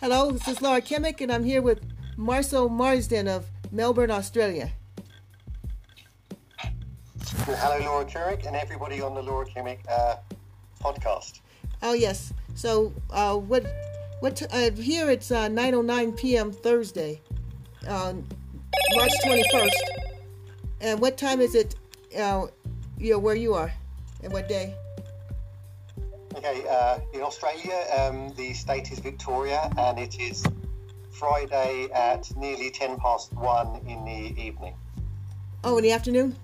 Hello, this is Laura Kimmick, and I'm here with Marcel Marsden of Melbourne, Australia. Hello, Laura Kimmick, and everybody on the Laura Kimmick uh, podcast. Oh yes. So uh, what? What? T- uh, here it's uh, 9:09 p.m. Thursday, uh, March 21st. And what time is it? Uh, you know where you are, and what day? Okay, uh, in Australia, um, the state is Victoria, and it is Friday at nearly 10 past 1 in the evening. Oh, in the afternoon.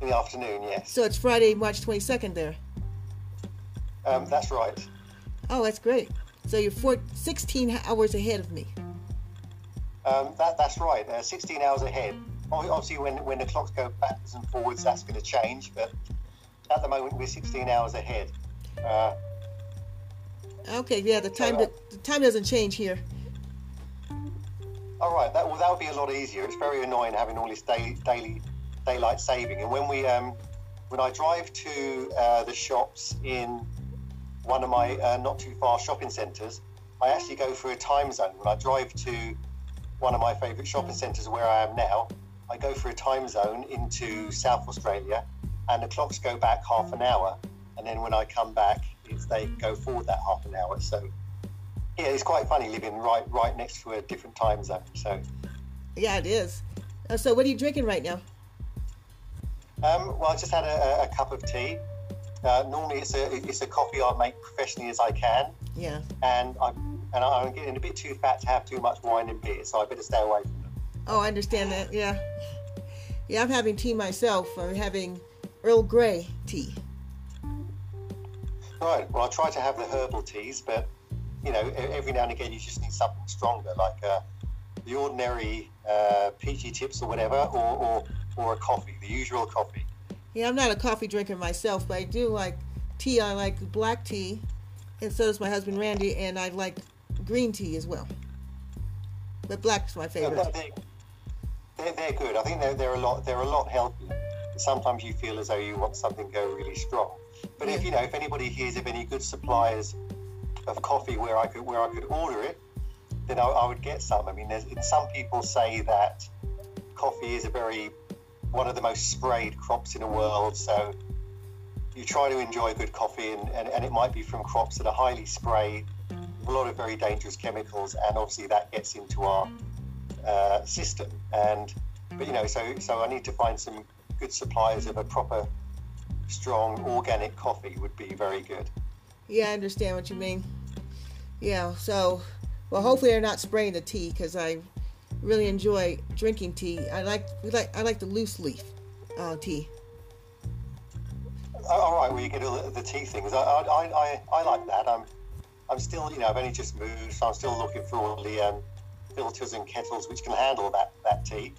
In the afternoon, yes. So it's Friday, March 22nd there. Um, that's right. Oh, that's great. So you're four, 16 hours ahead of me. Um, that, that's right, uh, 16 hours ahead. Obviously, when, when the clocks go backwards and forwards, that's going to change, but at the moment, we're 16 hours ahead. Uh, Okay, yeah, the time the time doesn't change here. All right, that well, that would be a lot easier. It's very annoying having all this day, daily daylight saving. And when we, um, when I drive to uh, the shops in one of my uh, not too far shopping centres, I actually go for a time zone. When I drive to one of my favourite shopping centres where I am now, I go for a time zone into South Australia, and the clocks go back half an hour, and then when I come back, it's they go forward that half an hour. So yeah, it's quite funny living right right next to a different time zone. So, Yeah, it is. Uh, so what are you drinking right now? um, well, I just had a, a cup of tea. Uh, normally, it's a it's a coffee I make professionally as I can, Yeah. and I'm and I'm getting a bit too fat to have too much wine and beer, so I better stay away from them. Oh, I understand that. Yeah. Yeah, I'm having tea myself. I'm having Earl Grey tea. Right. Well, I try to have the herbal teas, but you know, every now and again, you just need something stronger, like uh, the ordinary uh, PG Tips or whatever, or, or or a coffee, the usual coffee. Yeah, I'm not a coffee drinker myself, but I do like tea. I like black tea, and so does my husband Randy, and I like green tea as well. But black's my favorite. they're, they're, they're good. I think they're, they're a lot they're a lot healthier. Sometimes you feel as though you want something to go really strong. But if you know if anybody hears of any good suppliers of coffee where I could where I could order it, then I, I would get some. I mean, some people say that coffee is a very one of the most sprayed crops in the world. So you try to enjoy good coffee, and, and, and it might be from crops that are highly sprayed, a lot of very dangerous chemicals, and obviously that gets into our uh, system. And but you know, so so I need to find some good suppliers of a proper, strong organic coffee would be very good. Yeah, I understand what you mean. Yeah, so well, hopefully they're not spraying the tea because I really enjoy drinking tea. I like we like I like the loose leaf uh, tea. Oh, All right, well you get all the, the tea things. I, I, I, I like that. I'm I'm still you know I've only just moved, so I'm still looking for all the um, filters and kettles which can handle that that tea.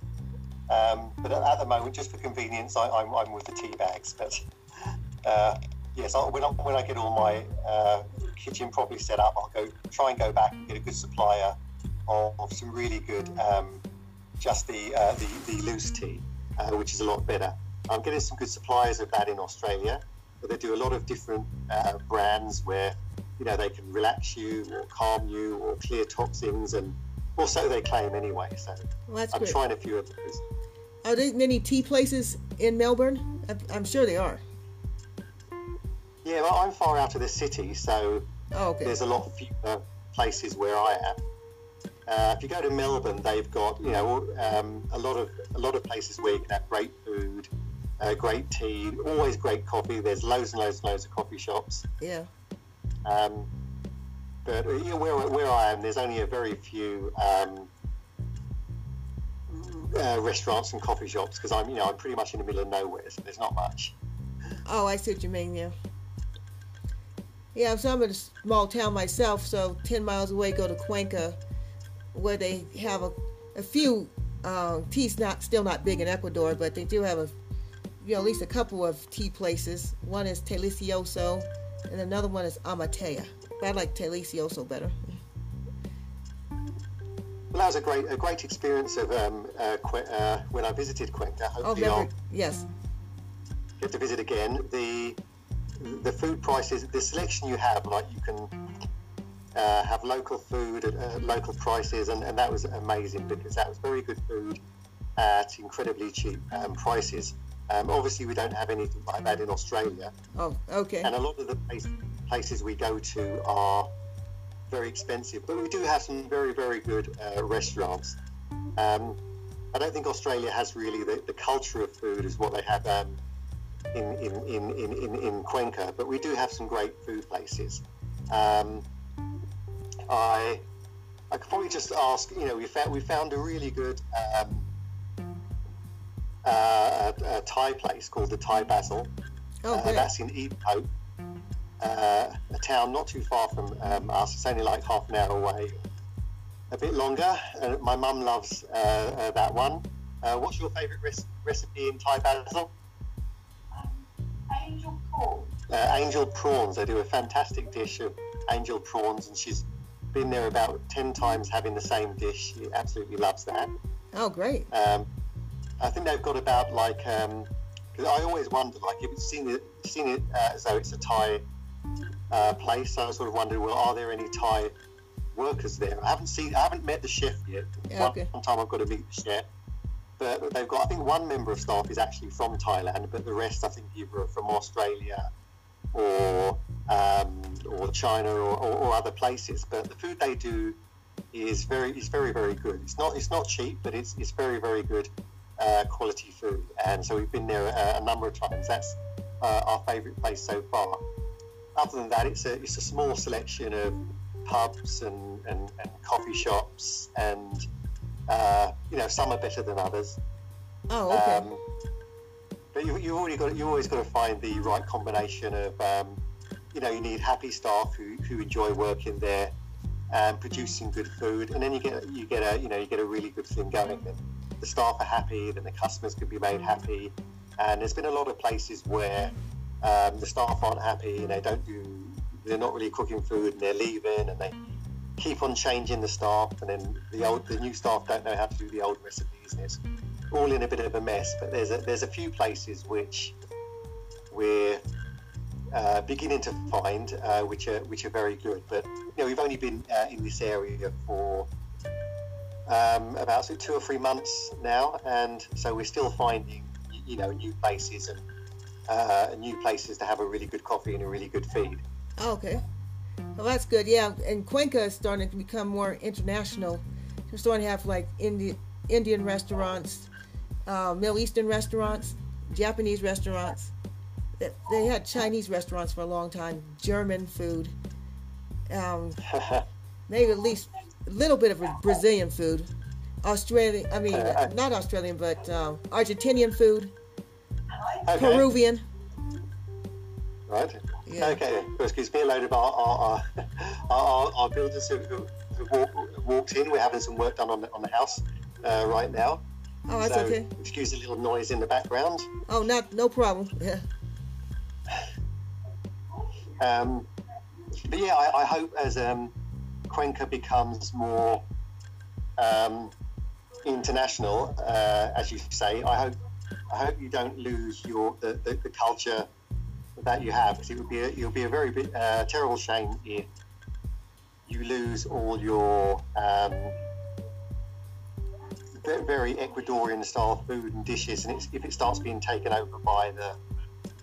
Um, but at, the moment, just for convenience, I, I'm, I'm with the tea bags. But uh, yes, I'll, when, I, when I get all my uh, kitchen properly set up, I'll go try and go back and get a good supplier of, of some really good, um, just the, uh, the the loose tea, uh, which is a lot better. I'm getting some good suppliers of that in Australia, but they do a lot of different uh, brands where you know they can relax you or calm you or clear toxins and. Or so they claim anyway. So Well, I'm great. trying a few of those. Are there many tea places in Melbourne? I'm- I'm sure they are. Yeah, well, I'm far out of the city, so Oh, okay. there's a lot fewer places where I am. Uh, if you go to Melbourne, they've got you know um, a lot of a lot of places where you can have great food, uh, great tea, always great coffee. There's loads and loads and loads of coffee shops. Yeah. Um, but uh, you know, where where I am, there's only a very few um, uh, restaurants and coffee shops because I'm you know I'm pretty much in the middle of nowhere, so there's not much. Oh, I see what you mean. Yeah. Yeah, so I'm in a small town myself, so 10 miles away go to Cuenca, where they have a, a few uh, teas, not still not big in Ecuador, but they do have a, you know, at least a couple of tea places. One is Delicioso, and another one is Amatea. But I like Delicioso better. Well, that was a great a great experience of um, uh, Cue- uh, when I visited Cuenca. Oh, Hopefully, I'll? Yes. get to visit again. The the food prices, the selection you have, like you can uh, have local food at uh, local prices, and, and that was amazing because that was very good food at incredibly cheap um, prices. Um, obviously, we don't have anything like that in Australia. Oh, okay. And a lot of the place, places we go to are very expensive, but we do have some very, very good uh, restaurants. Um, I don't think Australia has really the, the culture of food as what they have um, in, in, in, in, in, in Cuenca, but we do have some great food places. Um, I I could probably just ask, you know, we found we found a really good um, uh, a, a Thai place called the Thai Basil. Oh, Uh, that's in Epo, uh, a town not too far from um, us. It's only like half an hour away, a bit longer. Uh, my mum loves uh, uh, that one. Uh, what's your favourite res- recipe in Thai basil? Angel prawns. Uh, angel prawns. They do a fantastic dish of angel prawns, and she's been there about ten times having the same dish. She absolutely loves that. Oh, great. Um, I think they've got about like because I always wonder, like if it's seen it seen it uh, as though it's a Thai uh, place. So I sort of wondered, well, are there any Thai workers there? I haven't seen, I haven't met the chef yet. Yeah, one, okay. one time I've got to meet the chef. But they've got, I think, one member of staff is actually from Thailand, but the rest, I think, either are from Australia or um, or China or, or, or other places. But the food they do is very is very very good. It's not it's not cheap, but it's it's very very good uh, quality food. And so we've been there a, a number of times. That's uh, our favourite place so far. Other than that, it's a it's a small selection of pubs and, and, and coffee shops, and uh, you know some are better than others. Oh, okay. Um, but you, you already got you always got to find the right combination of um, you know you need happy staff who, who enjoy working there and producing good food, and then you get you get a you know you get a really good thing going. Then the staff are happy, then the customers can be made happy, and there's been a lot of places where um, the staff aren't happy they don't do they're not really cooking food and they're leaving and they keep on changing the staff and then the old the new staff don't know how to do the old recipes and it's all in a bit of a mess. But there's a there's a few places which we're uh, beginning to find uh, which are which are very good. But you know we've only been uh, in this area for um, about two or three months now and so we're still finding you know new places and uh, new places to have a really good coffee and a really good feed Oh, okay. Well, that's good. Yeah, and Cuenca is starting to become more international. They're starting to have like Indian Indian restaurants, uh, Middle Eastern restaurants, Japanese restaurants. They- had Chinese restaurants for a long time, German food. Um, maybe at least a little bit of Brazilian food. Australian, I mean, not Australian, but um, Argentinian food, okay. Peruvian. Right. Yeah. Okay. Well, excuse me. A load of our our, our, our, our builders who walk, walked in. We're having some work done on the, on the house uh, right now. Oh, that's so okay. excuse a little noise in the background. Oh, not no problem. Yeah. Um, but yeah, I, I hope as um, Cuenca becomes more um, international, uh, as you say, I hope I hope you don't lose your the, the, the culture that you have because it would be a, it be a very uh, terrible shame if you lose all your um, very Ecuadorian style food and dishes, and if it starts being taken over by the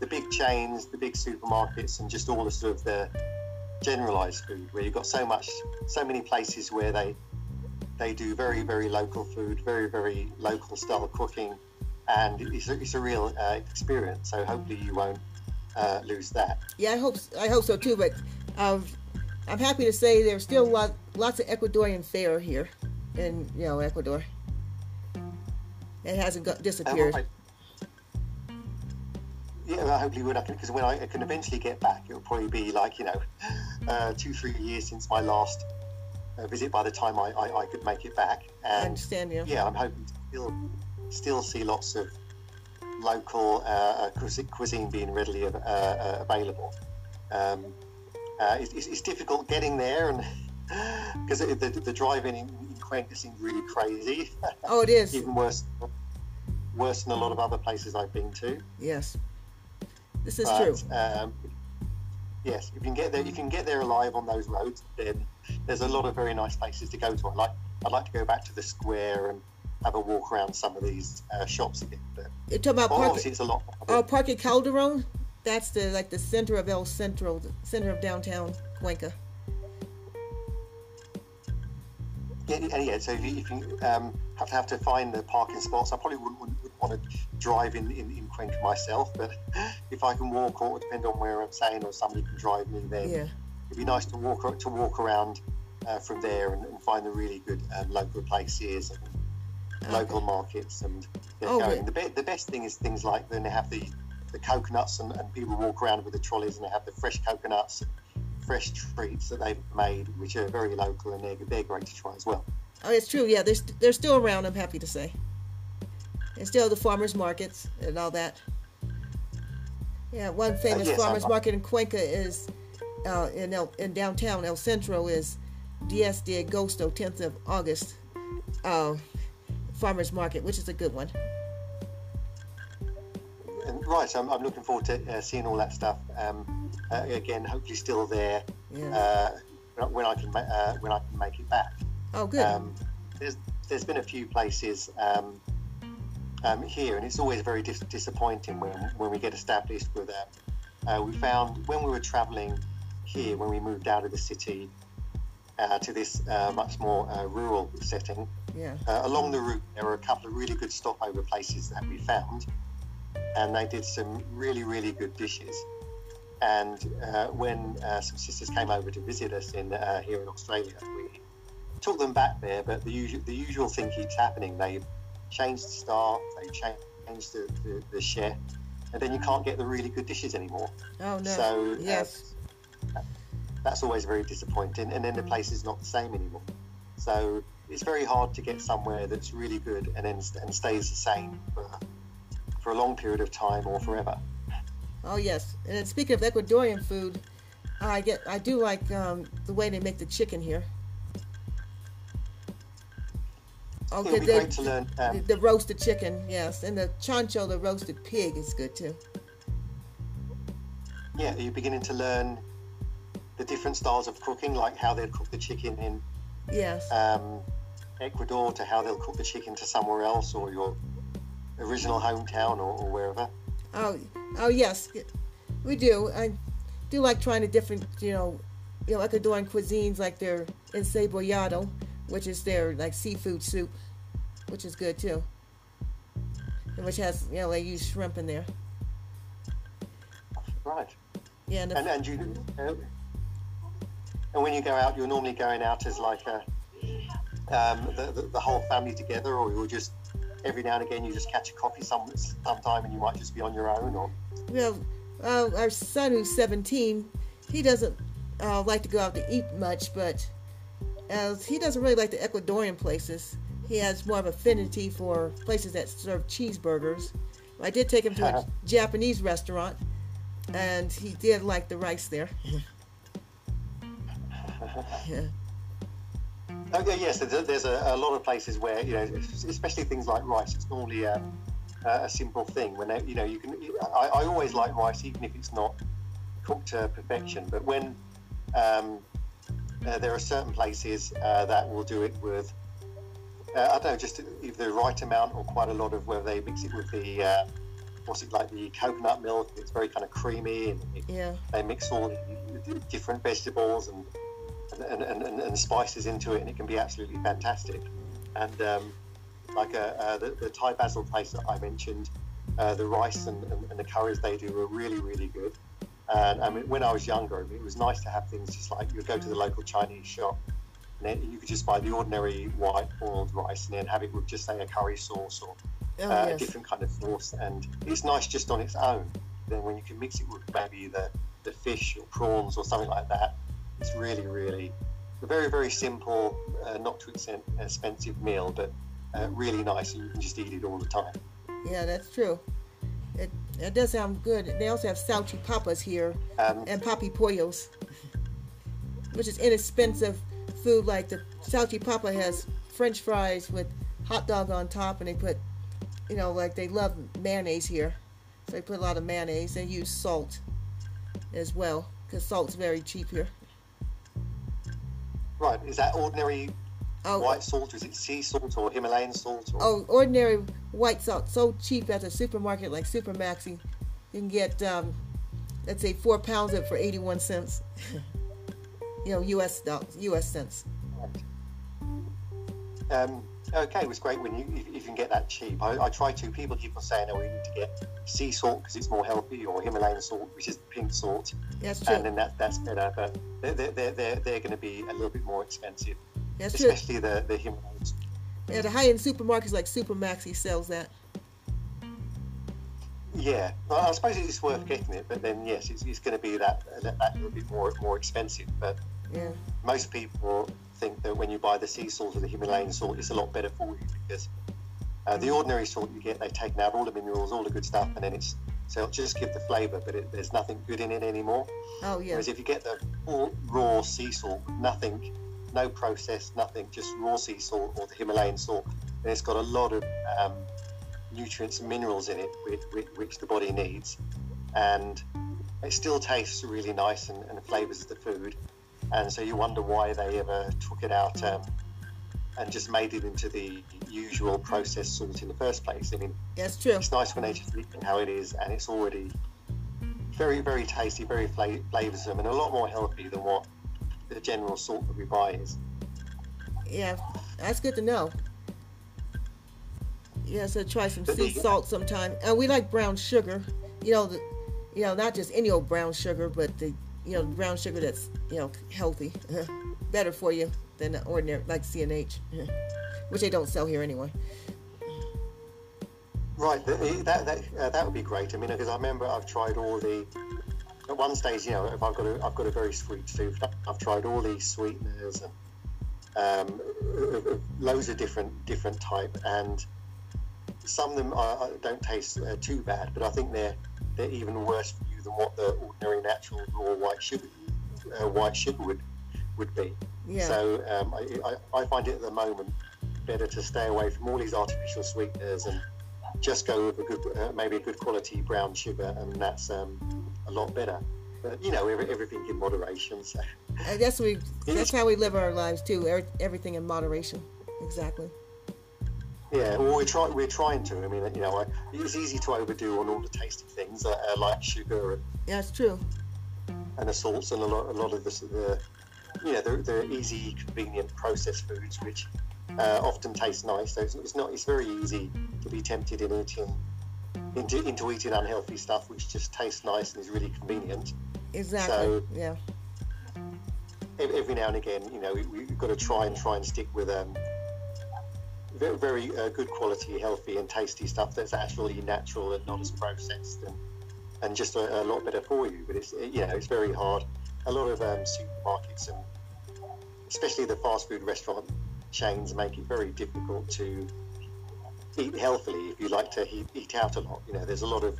the big chains, the big supermarkets, and just all the sort of the generalized food, where you've got so much, so many places where they they do very very local food, very very local style cooking, and it's a, it's a real uh, experience. So hopefully you won't uh, lose that. Yeah, I hope I hope so too. But um, I'm happy to say there's still lot, lots of Ecuadorian fare here in you know Ecuador. It hasn't got, Um, disappeared. I- yeah, well, hopefully would because when I can eventually get back, it'll probably be like you know, uh, two three years since my last uh, visit. By the time I, I, I could make it back, I and understand you. yeah, I'm hoping to still still see lots of local uh, uh, cuisine being readily uh, uh, available. Um, uh, it's, it's, it's difficult getting there, and because the, the, the driving in, in Cuenca seems really crazy, Oh, it is. even worse worse than a lot of other places I've been to. Yes, this is But, true. Um, yes, if you can get there, if you can get there alive on those roads, then there's a lot of very nice places to go to. I like, I'd like to go back to the square and have a walk around some of these uh, shops again. But You're talking about Parque, obviously, it's a lot. oh, Parque Calderon? That's the like the center of El Centro, the center of downtown Cuenca. Yeah, yeah, yeah. So if you, if you um, have to have to find the parking spots, I probably wouldn't, wouldn't, wouldn't want to drive in, in, in Cuenca myself. But if I can walk, or depend on where I'm staying, or somebody can drive me, then Yeah. it'd be nice to walk to walk around uh, from there and, and find the really good um, local places and local markets and get Oh, going. The, be- the best thing is things like then they have the, the coconuts and, and people walk around with the trolleys and they have the fresh coconuts, fresh treats that they've made, which are very local and they're, they're great to try as well. Oh, it's true. Yeah, they're, st- they're still around, I'm happy to say. And still the farmers markets and all that. Yeah, one famous yes, farmers I'm- market in Cuenca is uh, in El, in downtown El Centro is Diez de Agosto, 10th of August uh, farmers market, which is a good one. Right, so I'm, I'm looking forward to uh, seeing all that stuff. Um, uh, again, hopefully still there Yeah. uh, when I can uh, when I can make it back. Oh, good. Um, there's there's been a few places um, um, here, and it's always very dis- disappointing when when we get established with that. Uh, we found when we were travelling here, when we moved out of the city uh, to this uh, much more uh, rural setting, yeah. uh, along the route there were a couple of really good stopover places that we found, and they did some really really good dishes. And uh, when uh, some sisters came over to visit us in uh, here in Australia, we took them back there. But the usual the usual thing keeps happening. They changed the staff, they changed the, the, the chef, and then you can't get the really good dishes anymore. Oh, no. So uh, yes. that's always very disappointing. And then the place is not the same anymore. So it's very hard to get somewhere that's really good and then and stays the same for, for a long period of time or forever. Oh yes, and then speaking of Ecuadorian food, I get I do like um, the way they make the chicken here. Oh, It would be the, great to learn. Um, the roasted chicken, yes, and the chancho, the roasted pig, is good too. yeah, you're you beginning to learn the different styles of cooking, like how they'd cook the chicken in Yes. um, Ecuador to how they'll cook the chicken to somewhere else or your original hometown or, or wherever? Oh, oh yes, we do. I do like trying the different, you know, you know, Ecuadorian cuisines like their encebollado, which is their like seafood soup, which is good too. And which has, you know, they use shrimp in there. Right. Yeah, and And, and you, uh, and when you go out, you're normally going out as like a um, the, the, the whole family together, or you'll just every now and again you just catch a coffee some sometime, and you might just be on your own, or well, uh, our son who's 17, he doesn't uh, like to go out to eat much, but uh, he doesn't really like the Ecuadorian places. He has more of affinity for places that serve cheeseburgers. I did take him to a Japanese restaurant, and he did like the rice there. yeah. Okay, yes, there's, there's a, a lot of places where you know, especially things like rice. It's normally a, a simple thing. When you know, you can. I, I always like rice, even if it's not cooked to perfection. But when um, uh, there are certain places uh, that will do it with, uh, I don't know, just either the right amount or quite a lot of where they mix it with the. Uh, What's it like the coconut milk? It's very kind of creamy, and it, Yeah. they mix all the different vegetables and and, and, and, and spices into it, and it can be absolutely fantastic. And um, like uh, uh, the, the Thai basil place that I mentioned, uh, the rice and, and, and the curries they do are really, really good. And I mean, when I was younger, it was nice to have things just like you would go to the local Chinese shop, and then you could just buy the ordinary white boiled rice, and then have it with just say a curry sauce or Oh, uh, a different kind of sauce, and it's nice just on its own. Then when you can mix it with maybe the, the fish or prawns or something like that, it's really, really a very, very simple, uh, not too expensive meal, but uh, really nice, and you can just eat it all the time. Yeah, that's true. It, it does sound good. They also have salchipapas here Um, and papipollos, which is inexpensive food. Like the salchipapa has French fries with hot dog on top, and they put, you know, like they love mayonnaise here, so they put a lot of mayonnaise. They use salt as well because salt's very cheap here. Right, is that ordinary Oh, white salt? or Is it sea salt or Himalayan salt? Or... oh, ordinary white salt, so cheap at a supermarket like Supermaxi. You can get, um, let's say, four pounds of it for 81 cents. you know, U.S. dollars, U.S. cents. Um, okay, it was great when you if, if you can get that cheap. I, I try to. People keep on saying, "Oh, we need to get sea salt because it's more healthy," or Himalayan salt, which is pink salt, That's true. and then that that's better. But they're they're they're, they're, they're going to be a little bit more expensive, That's true. especially the the Himalayan. Yeah, the high-end supermarkets like Supermaxi sells that. Yeah, well, I suppose it's worth getting it, but then yes, it's, it's going to be that that that little bit more more expensive. But Yeah. most people think that when you buy the sea salt or the Himalayan salt, it's a lot better for you because uh, the ordinary salt you get, they've taken out all the minerals, all the good stuff, and then it's so it'll just give the flavour, but it, there's nothing good in it anymore. Oh yeah. Whereas if you get the raw, raw sea salt, nothing, no process, nothing, just raw sea salt or the Himalayan salt, then it's got a lot of um, nutrients and minerals in it which, which, which the body needs, and it still tastes really nice and, and flavours the food. And so you wonder why they ever took it out um, and just made it into the usual processed salt in the first place. I mean, That's true. it's nice when they just leave it how it is, and it's already very, very tasty, very fla- flavoursome, and a lot more healthy than what the general salt that we buy is. Yeah, that's good to know. Yeah, so try some sea salt sometime. And we like brown sugar. You know, the, you know, not just any old brown sugar, but the you know brown sugar that's you know healthy, better for you than the ordinary like C&H, which they don't sell here anyway. Right, that that uh, that would be great. I mean, because I remember I've tried all the. At one stage, you know, if I've got a I've got a very sweet tooth, I've tried all these sweeteners and um, loads of different different type, and some of them I, I don't taste uh, too bad, but I think they're they're even worse for you than what the ordinary natural raw white sugar uh, white sugar would would be. Yeah. So um, I, I, I find it at the moment better to stay away from all these artificial sweeteners and just go with a good, uh, maybe a good quality brown sugar, and that's um, a lot better. But you know, every, everything in moderation. So. And that's we. That's how we live our lives too. Everything in moderation. Exactly. Yeah, well, we're trying. We're trying to. I mean, you know, I, it's easy to overdo on all the tasty things uh, uh, like sugar and, it's true. and the salts and a lot, a lot of the, the you know, the, the easy, convenient processed foods, which uh, often taste nice. So it's, it's not. It's very easy to be tempted in eating into, into eating unhealthy stuff, which just tastes nice and is really convenient. Exactly. So- yeah. every now and again, you know, we, we've got to try and try and stick with um, very, uh, good quality, healthy, and tasty stuff that's actually natural and not as processed and, and just a, a lot better for you. But it's you know it's very hard. A lot of um, supermarkets and especially the fast food restaurant chains make it very difficult to eat healthily if you like to eat, eat out a lot. You know, there's a lot of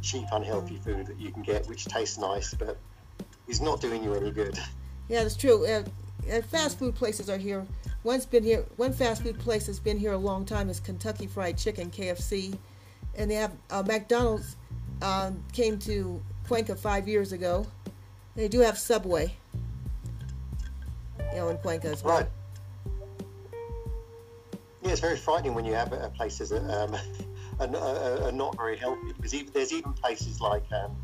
cheap, unhealthy food that you can get which tastes nice, but is not doing you any good. Yeah, that's true. Uh, uh, fast food places are here. One's been here. One fast food place has been here a long time. Is Kentucky Fried Chicken (KFC), and they have uh, McDonald's. Um, came to Cuenca five years ago. They do have Subway. You know, in Cuenca as well. Right. Yeah, it's very frightening when you have uh, places that um, are, are, not very healthy because even, there's even places like um,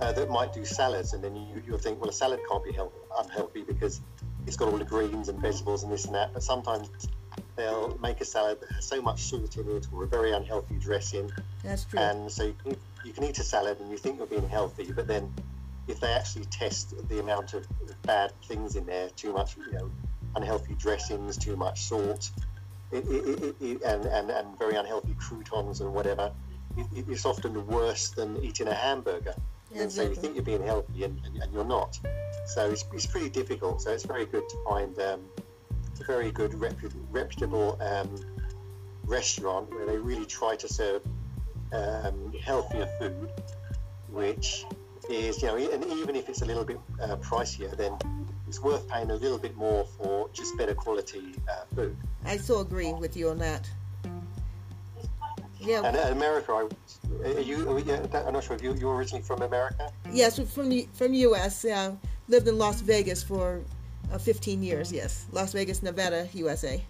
uh, that might do salads, and then you, you'll think, well, a salad can't be health, unhealthy because it's got all the greens and vegetables and this and that. But sometimes they'll make a salad that has so much salt in it or a very unhealthy dressing, That's true. and so you can, you can eat a salad and you think you're being healthy, but then if they actually test the amount of bad things in there, too much, you know, unhealthy dressings, too much salt, it, it, it, and, and, and very unhealthy croutons and whatever, it, it's often worse than eating a hamburger. And so you think you're being healthy and, and, and you're not. So it's, it's pretty difficult. So it's very good to find um, a very good repu- reputable um, restaurant where they really try to serve um, healthier food, which is, you know, and even if it's a little bit uh, pricier, then it's worth paying a little bit more for just better quality uh, food. I so agree with you on that. Yeah. And in America, I are you? Are you I'm not sure if you, you're originally from America. Yes, from the from U.S. Uh, lived in Las Vegas for uh, 15 years. Yes, Las Vegas, Nevada, USA.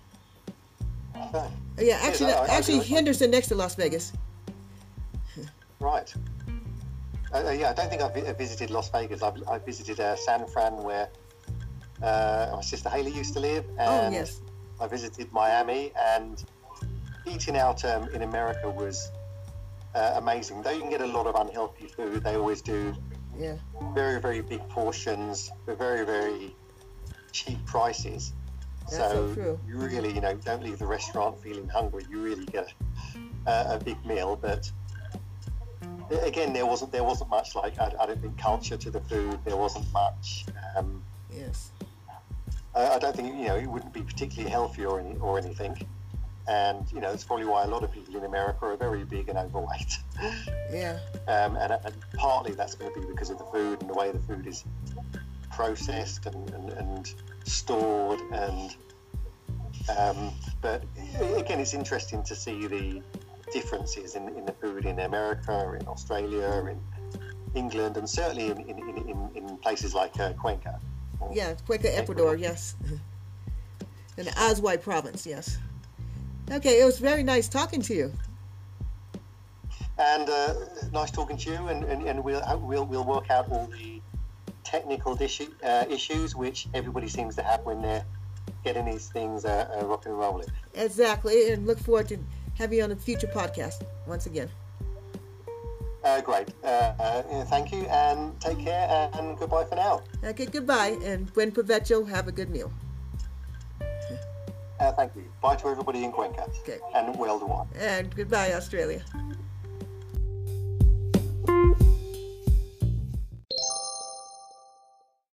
Okay. Yeah, actually, I- I actually. Henderson next to Las Vegas. Right. Uh, uh, yeah, I don't think I've visited Las Vegas. I've, I visited uh, San Fran, where uh, my sister Haley used to live, Oh and yes, I visited Miami. And eating out um, in America was uh, amazing. Though you can get a lot of unhealthy food, they always do yeah, very, very big portions for very, very cheap prices. That's so true. you really, you know, don't leave the restaurant feeling hungry. You really get a, a big meal. But again, there wasn't there wasn't much like I, I don't think culture to the food. There wasn't much. Um, yes, I, I don't think you know it wouldn't be particularly healthy or any, or anything. And you know, it's probably why a lot of people in America are very big and overweight. yeah, um, and, and partly that's going to be because of the food and the way the food is processed and, and, and stored and um, but again it's interesting to see the differences in, in the food in America in Australia in England and certainly in, in, in, in, places like uh, Cuenca yeah. Cuenca, Ecuador. Yes, in the Azuay province. Yes. Okay, it was very nice talking to you. and uh, nice talking to you and, and, and we'll, we'll, we'll work out all the technical issue, uh, issues which everybody seems to have when they're getting these things uh, uh, rock and rolling. Exactly, and look forward to having you on a future podcast once again. Uh, great. Uh, uh, thank you and take care and goodbye for now. Okay, goodbye, and buen provecho. Have a good meal. Uh, thank you. Bye to everybody in Cuenca Okay. and well done. And goodbye, Australia.